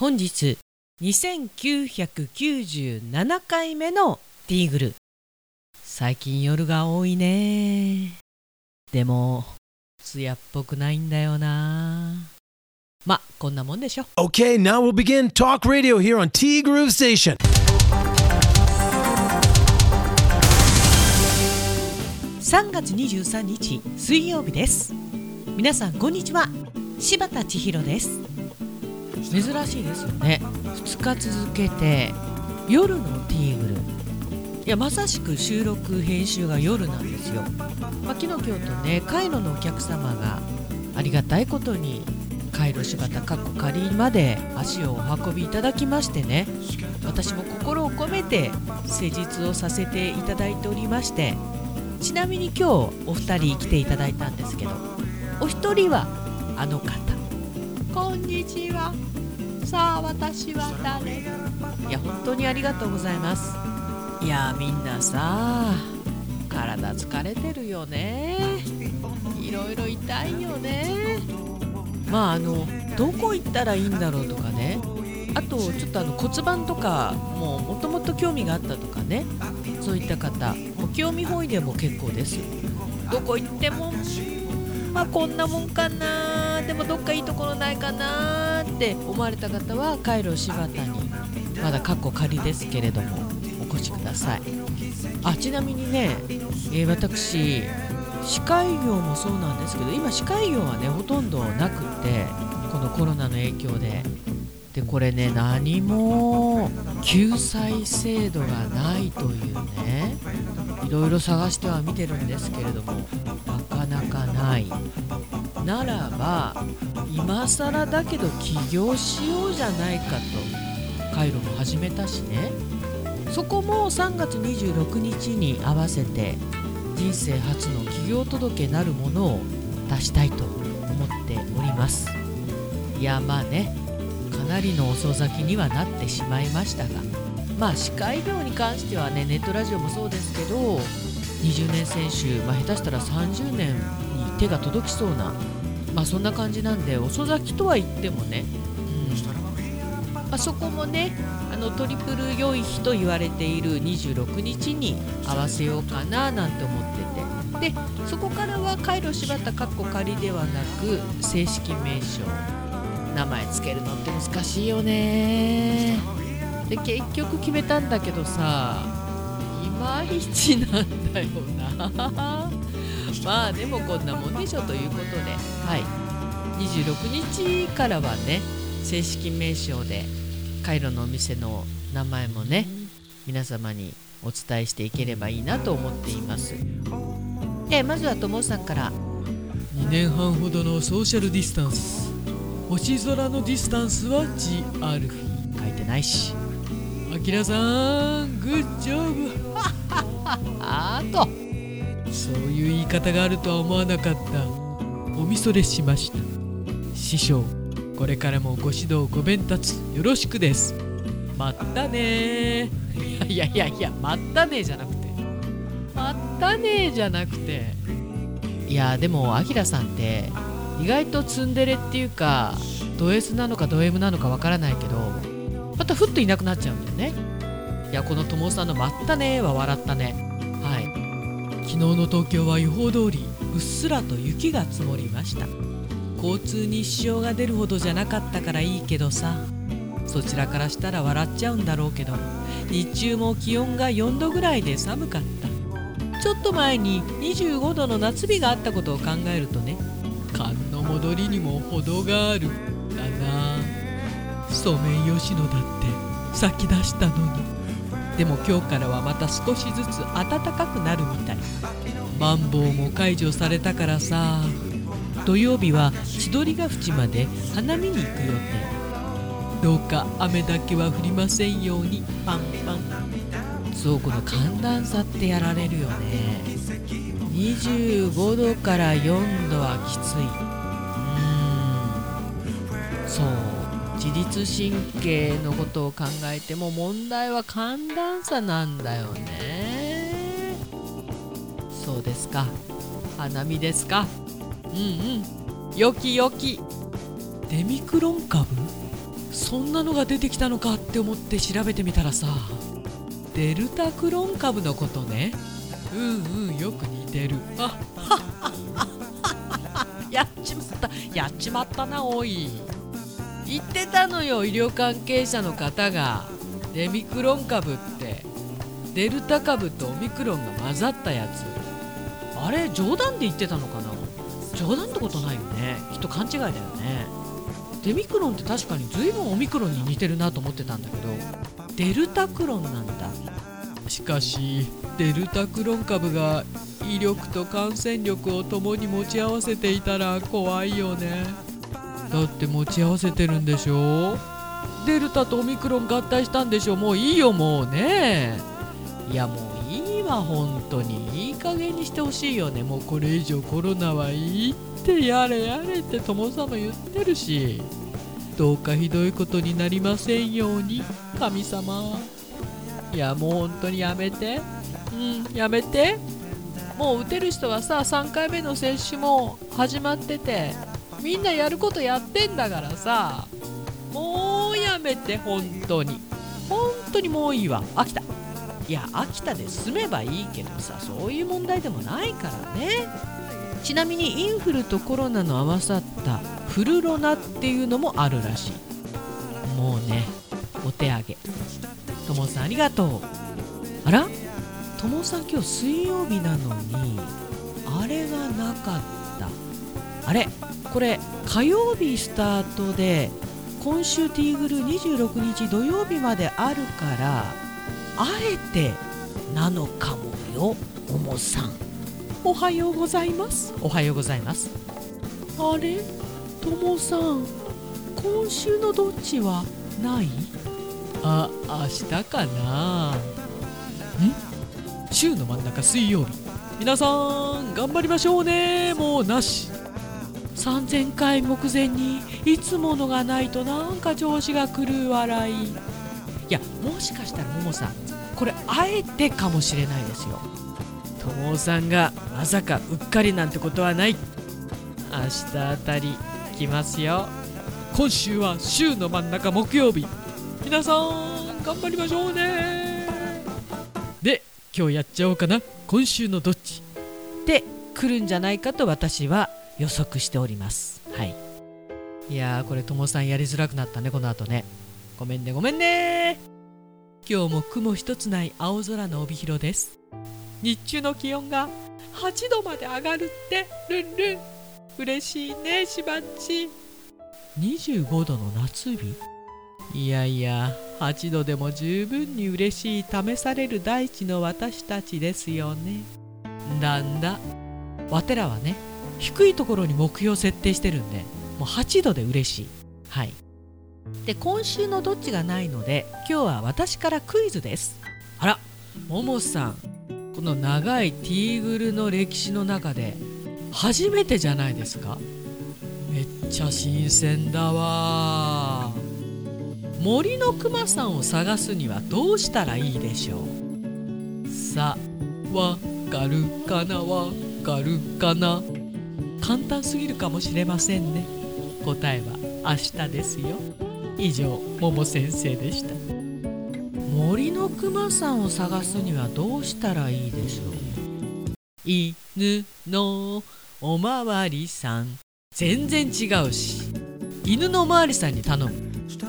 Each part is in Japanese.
本日2997回目のティーグル。最近夜が多いね。でも艶っぽくないんだよな。まこんなもんでしょ。Okay, now we'll begin Talk Radio here on T Groove Station. 3月23日水曜日です。皆さんこんにちは。柴田千尋です珍しいですよね。2日続けて夜のティーグル。いやまさしく収録編集が夜なんですよ、まあ、昨日今日とねカイロのお客様がありがたいことにカイロ柴田かっこ仮まで足をお運びいただきましてね。私も心を込めて施術をさせていただいておりまして。ちなみに今日お二人来ていただいたんですけどお一人はあの方。こんにちは。さあ私は誰？いや本当にありがとうございます。いやみんなさ体疲れてるよね。いろいろ痛いよね。まああのどこ行ったらいいんだろうとかね。あとちょっとあの骨盤とかももともと興味があったとかね。そういった方も興味本位でも結構です。どこ行ってもまあこんなもんかな。でもどっかいいところないかなって思われた方はカイロ柴田にまだカッコ仮ですけれどもお越しください。あちなみにね、えー私歯科医業もそうなんですけど今歯科医業はねほとんどなくってこのコロナの影響で。でこれね何も救済制度がないというねいろいろ探しては見てるんですけれどもなかなかない。ならば今更だけど起業しようじゃないかとカイロも始めたしね。そこも3月26日に合わせて人生初の起業届なるものを出したいと思っております。いやまあねかなりの遅咲きにはなってしまいましたがまあ歯科医療に関してはねネットラジオもそうですけど20年選手、まあ、下手したら30年に手が届きそうな、まあ、そんな感じなんで遅咲きとは言ってもね、うん。まあ、そこもねあのトリプル良い日と言われている26日に合わせようかななんて思ってて。でそこからはカイロ柴田かっこ仮ではなく正式名称名前つけるのって難しいよね。で結局決めたんだけどさいまいちなんだよな。まあでもこんなもんでしょということで。はい。26日からはね正式名称でカイロのお店の名前もね皆様にお伝えしていければいいなと思っています。えまずはともさんから。2年半ほどのソーシャルディスタンス。星空のディスタンスは G アルフィ書いてないし。あきらさんグッジョブ。あとそういう言い方があるとは思わなかった。おみそれしました。師匠これからもご指導ご鞭撻よろしくです。まったねいやいやいやまったねじゃなくて。まったねじゃなくて。いやでもあきらさんって意外とツンデレっていうかド S なのかド M なのかわからないけどまたふっといなくなっちゃうんだよね。いやこの友さんの「まったね」は笑ったね。昨日の東京は予報通りうっすらと雪が積もりました。交通に支障が出るほどじゃなかったからいいけどさ。そちらからしたら笑っちゃうんだろうけど日中も気温が4度ぐらいで寒かった。ちょっと前に25度の夏日があったことを考えるとね寒の戻りにも程がある。だな。ソメイヨシノだって咲き出したのに。でも今日からはまた少しずつ暖かくなるみたい。マンボウも解除されたからさ。土曜日は千鳥ヶ淵まで花見に行く予定。どうか雨だけは降りませんように。パンパン。そうこの寒暖差ってやられるよね。25度から4度はきつい。うーん。そう。自律神経のことを考えても問題は寒暖差なんだよね。そうですか。花見ですか。うんうん。よきよき。デミクロン株？そんなのが出てきたのかって思って調べてみたらさ。デルタクロン株のことね。うんうん。よく似てる。あやっちまった。やっちまったなおい。言ってたのよ医療関係者の方が。デミクロン株って。デルタ株とオミクロンが混ざったやつ。あれ冗談で言ってたのかな？冗談ってことないよね。きっと勘違いだよね。デミクロンって確かに随分オミクロンに似てるなと思ってたんだけど。デルタクロンなんだ。しかしデルタクロン株が威力と感染力を共に持ち合わせていたら怖いよね。だって持ち合わせてるんでしょ？デルタとオミクロン合体したんでしょ？もういいよもうね。いやもういいわ本当に。いい加減にしてほしいよね。もうこれ以上コロナはいいってやれやれって友さんも言ってるし。どうかひどいことになりませんように神様。いやもう本当にやめて。うんやめて。もう打てる人はさ3回目の接種も始まってて。みんなやることやってんだからさもうやめて本当に。本当にもういいわ。秋田いや秋田で住めばいいけどさそういう問題でもないからね。ちなみにインフルとコロナの合わさったフルロナっていうのもあるらしい。もうねお手上げ。ともさんありがとう。あら？ともさん今日水曜日なのにあれがなかった。あれ？これ火曜日スタートで今週ティーグル26日土曜日まであるからあえてなのかもよおもさん。おはようございます。おはようございます。あれ？ともさん今週のどっちはない？あ明日かな。ん週の真ん中水曜日。皆さん頑張りましょうね。もうなし3000回目前にいつものがないとなんか調子が狂う笑い。いやもしかしたらももさんこれあえてかもしれないですよ。ともさんがまさかうっかりなんてことはない。明日あたり来ますよ。今週は週の真ん中木曜日。皆さん頑張りましょうね。で今日やっちゃおうかな。今週のどっち？で来るんじゃないかと私は予測しております。はい。いやーこれともさんやりづらくなったねこの後ね。ごめんねごめんね。今日も雲一つない青空の帯広です。日中の気温が8度まで上がるってルンルン。嬉しいねしばっち。25度の夏日？いやいや8度でも十分に嬉しい試される大地の私たちですよね。だんだ？わてらはね低いところに目標設定してるんでもう8度で嬉しい。はい。で今週のどっちがないので今日は私からクイズです。あらももさんこの長いティーグルの歴史の中で初めてじゃないですか？めっちゃ新鮮だわ。森のくまさんを探すにはどうしたらいいでしょう？さあわかるかな？わかるかな？簡単すぎるかもしれませんね。答えは明日ですよ。以上もも先生でした。森のくまさんを探すにはどうしたらいいでしょう？犬のおまわりさん。全然違うし。犬のおまわりさんに頼む。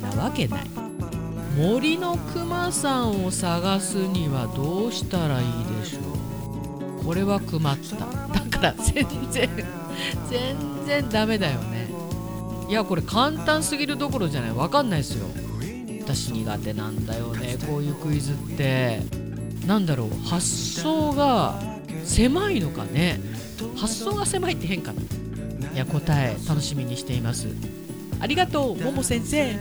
なわけない。森のくまさんを探すにはどうしたらいいでしょう？これは困った。だから全然。全然ダメだよね。いやこれ簡単すぎるどころじゃない。わかんないですよ。私苦手なんだよね。こういうクイズって。なんだろう。発想が狭いのかね。発想が狭いって変かな。いや答え楽しみにしています。ありがとうもも先生。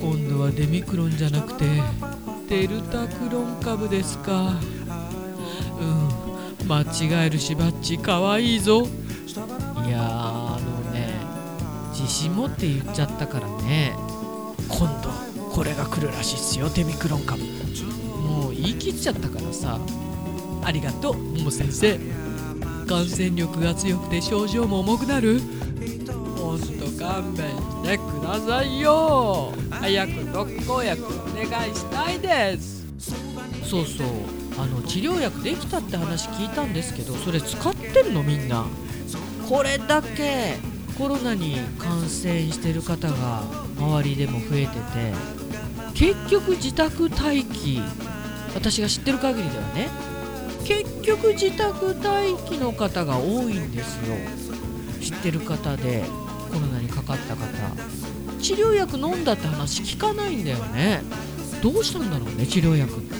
今度はデミクロンじゃなくてデルタクロン株ですか。うん。間違えるしばっちかわいいぞ。いやあのね自信持って言っちゃったからね今度これが来るらしいっすよデミクロン株。もう言い切っちゃったからさありがとうもも先生。感染力が強くて症状も重くなる。ほんと勘弁してくださいよ。早く特効薬お願いしたいです。そうそう。あの治療薬できたって話聞いたんですけどそれ使ってるのみんな。これだけコロナに感染してる方が周りでも増えてて結局自宅待機私が知ってる限りではね結局自宅待機の方が多いんですよ。知ってる方でコロナにかかった方。治療薬飲んだって話聞かないんだよね。どうしたんだろうね治療薬って。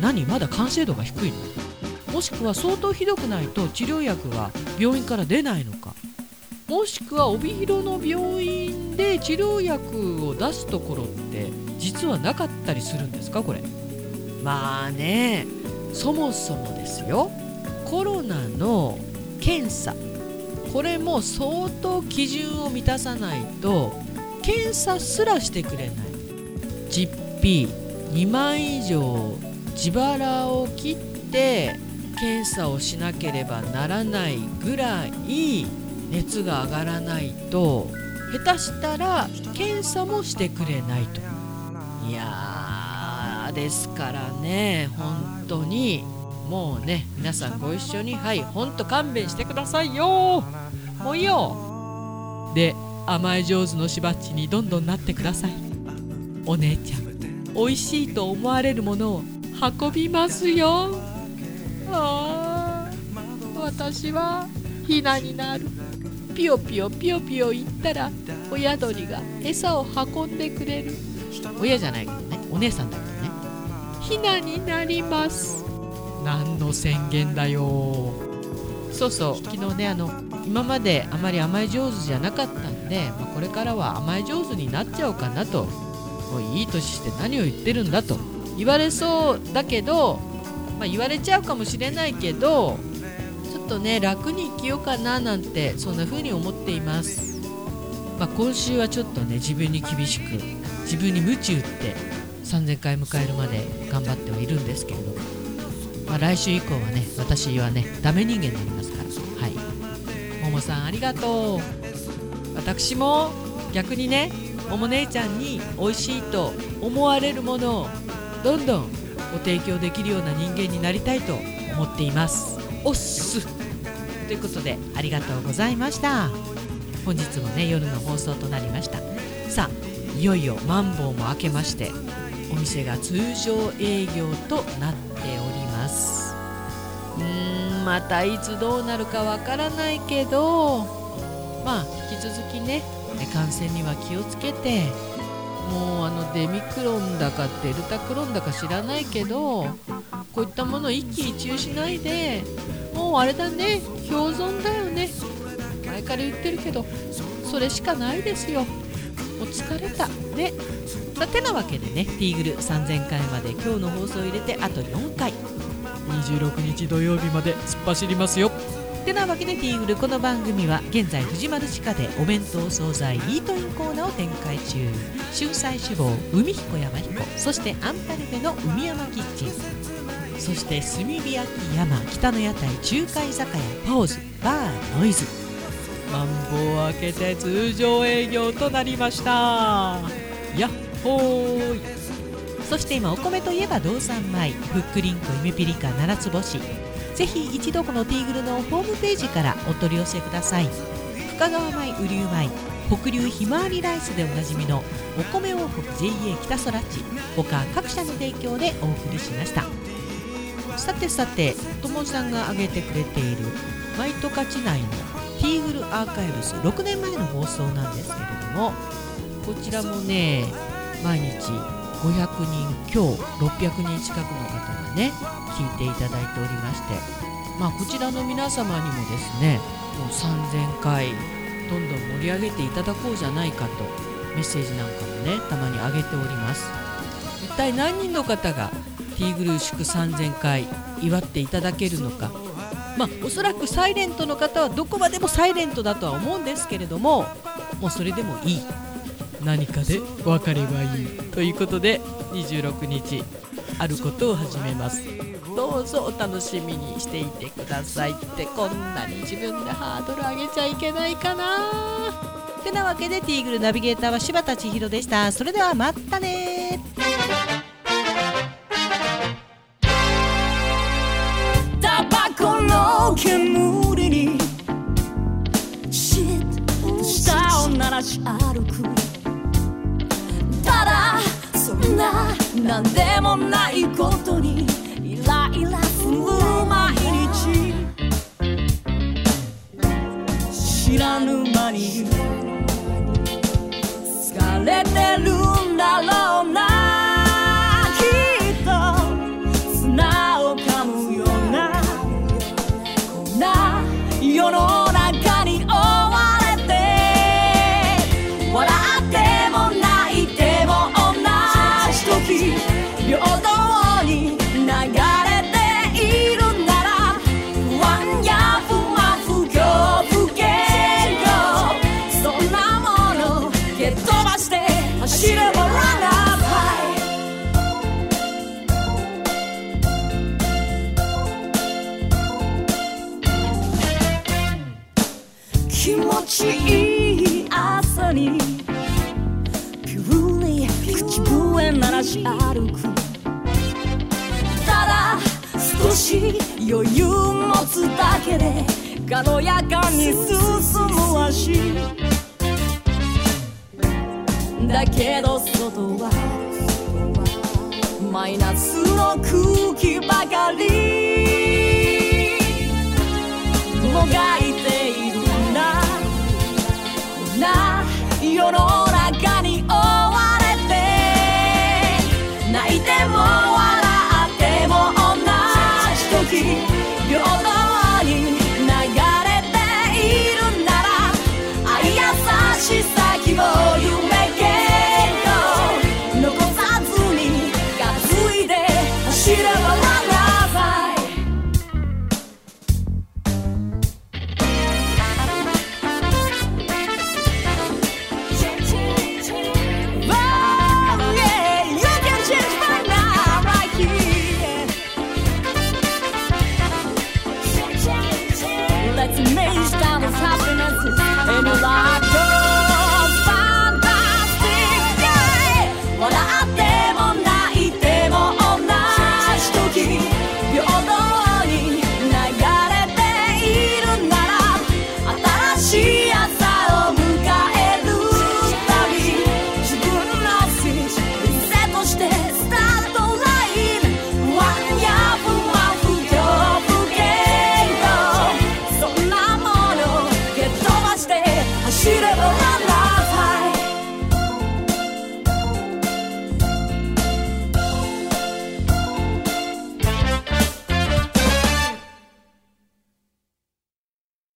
何？まだ完成度が低いの？もしくは相当ひどくないと治療薬は病院から出ないのか。もしくは帯広の病院で治療薬を出すところって実はなかったりするんですか？これ。まあねそもそもですよ。コロナの検査。これも相当基準を満たさないと検査すらしてくれない。実費2万以上自腹を切って検査をしなければならないぐらい熱が上がらないと下手したら検査もしてくれないと。いやーですからね本当にもうね皆さんご一緒にはいほんと勘弁してくださいよ。もういいよ。で甘え上手のしばっちにどんどんなってください。お姉ちゃん美味しいと思われるものを運びますよ。ああ私はひなになる。ピヨピヨピヨピヨ言ったら親鳥が餌を運んでくれる。親じゃないけどね。お姉さんだけどね。ひなになります。何の宣言だよ。そうそう。昨日ねあの今まであまり甘え上手じゃなかったんで、まあ、これからは甘え上手になっちゃおうかなともういい年して何を言ってるんだと言われそうだけど、まあ、言われちゃうかもしれないけどちょっとね楽に生きようかななんてそんな風に思っています、まあ、今週はちょっとね自分に厳しく自分に鞭打って3000回迎えるまで頑張ってはいるんですけれど、まあ、来週以降はね私はねダメ人間になりますから。はい。ももさんありがとう。私も逆にねもも姉ちゃんに美味しいと思われるものをどんどんご提供できるような人間になりたいと思っています。おっす。ということでありがとうございました。本日もね夜の放送となりました。さあいよいよマンボウも明けましてお店が通常営業となっております。うーんまたいつどうなるかわからないけどまあ引き続きね感染には気をつけてもうあのデミクロンだかデルタクロンだか知らないけどこういったものを一喜一憂しないでもうあれだね共存だよね。前から言ってるけどそれしかないですよ。もう疲れたね。さてなわけでねティーグル3000回まで。今日の放送を入れてあと4回。26日土曜日まで突っ走りますよ。てなわけでティーグルこの番組は現在藤丸地下でお弁当惣菜イートインコーナーを展開中。春菜志望海彦山彦そしてアンパルフェの海山キッチン。そして炭火焼き山北の屋台中華居酒屋パオズバーノイズ。マンボウを開けて通常営業となりました。やっほーい。そして今お米といえば道産米。ふっくりんこゆめぴりか七つ星ぜひ一度このティーグルのホームページからお取り寄せください。深川米雨竜米北流ひまわりライスでおなじみのお米王国 JA 北空地他各社の提供でお送りしました。さてさてともさんが挙げてくれているマイトカチ内のティーグルアーカイブス6年前の放送なんですけれどもこちらもね毎日500人強600人近くの方がね聞いていただいておりましてまあこちらの皆様にもですねもう3000回どんどん盛り上げていただこうじゃないかとメッセージなんかもねたまに上げております。一体何人の方がティーグルー祝3000回祝っていただけるのか。まあおそらくサイレントの方はどこまでもサイレントだとは思うんですけれどももうそれでもいい。何かで分かればいい。ということで26日あることを始めます。どうぞお楽しみにしていてくださいってこんなに自分でハードル上げちゃいけないかな。てなわけでティーグルナビゲーターは柴田千尋でした。それではまたね。タバコの煙にシッと舌を鳴らし歩く。ただそんななんでもないこと。に進む足。だけど外はマイナスの空気ばかり。もがい